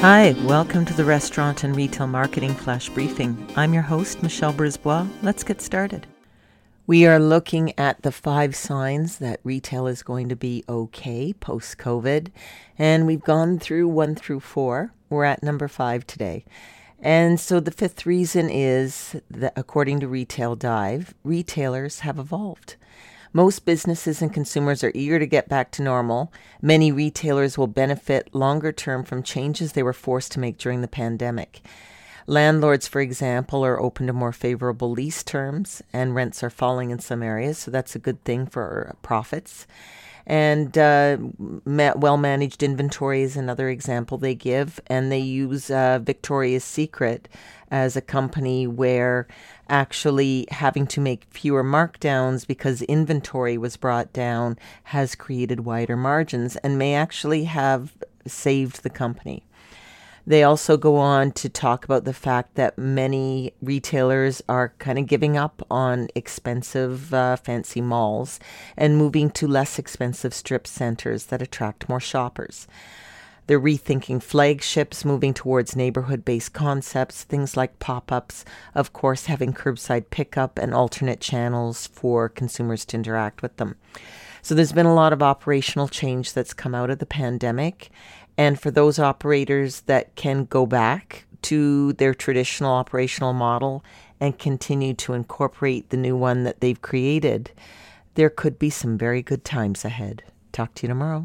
Hi, welcome to the Restaurant and Retail Marketing Flash Briefing. I'm your host, Michelle Brisbois. Let's get started. We are looking at the five signs that retail is going to be okay post COVID, and we've gone through one through four. We're at number five today. And so the fifth reason is that, according to Retail Dive, retailers have evolved. Most businesses and consumers are eager to get back to normal. Many retailers will benefit longer term from changes they were forced to make during the pandemic. Landlords, for example, are open to more favorable lease terms, and rents are falling in some areas, so that's a good thing for profits. And uh, ma- well managed inventory is another example they give. And they use uh, Victoria's Secret as a company where actually having to make fewer markdowns because inventory was brought down has created wider margins and may actually have saved the company. They also go on to talk about the fact that many retailers are kind of giving up on expensive, uh, fancy malls and moving to less expensive strip centers that attract more shoppers. They're rethinking flagships, moving towards neighborhood based concepts, things like pop ups, of course, having curbside pickup and alternate channels for consumers to interact with them. So there's been a lot of operational change that's come out of the pandemic. And for those operators that can go back to their traditional operational model and continue to incorporate the new one that they've created, there could be some very good times ahead. Talk to you tomorrow.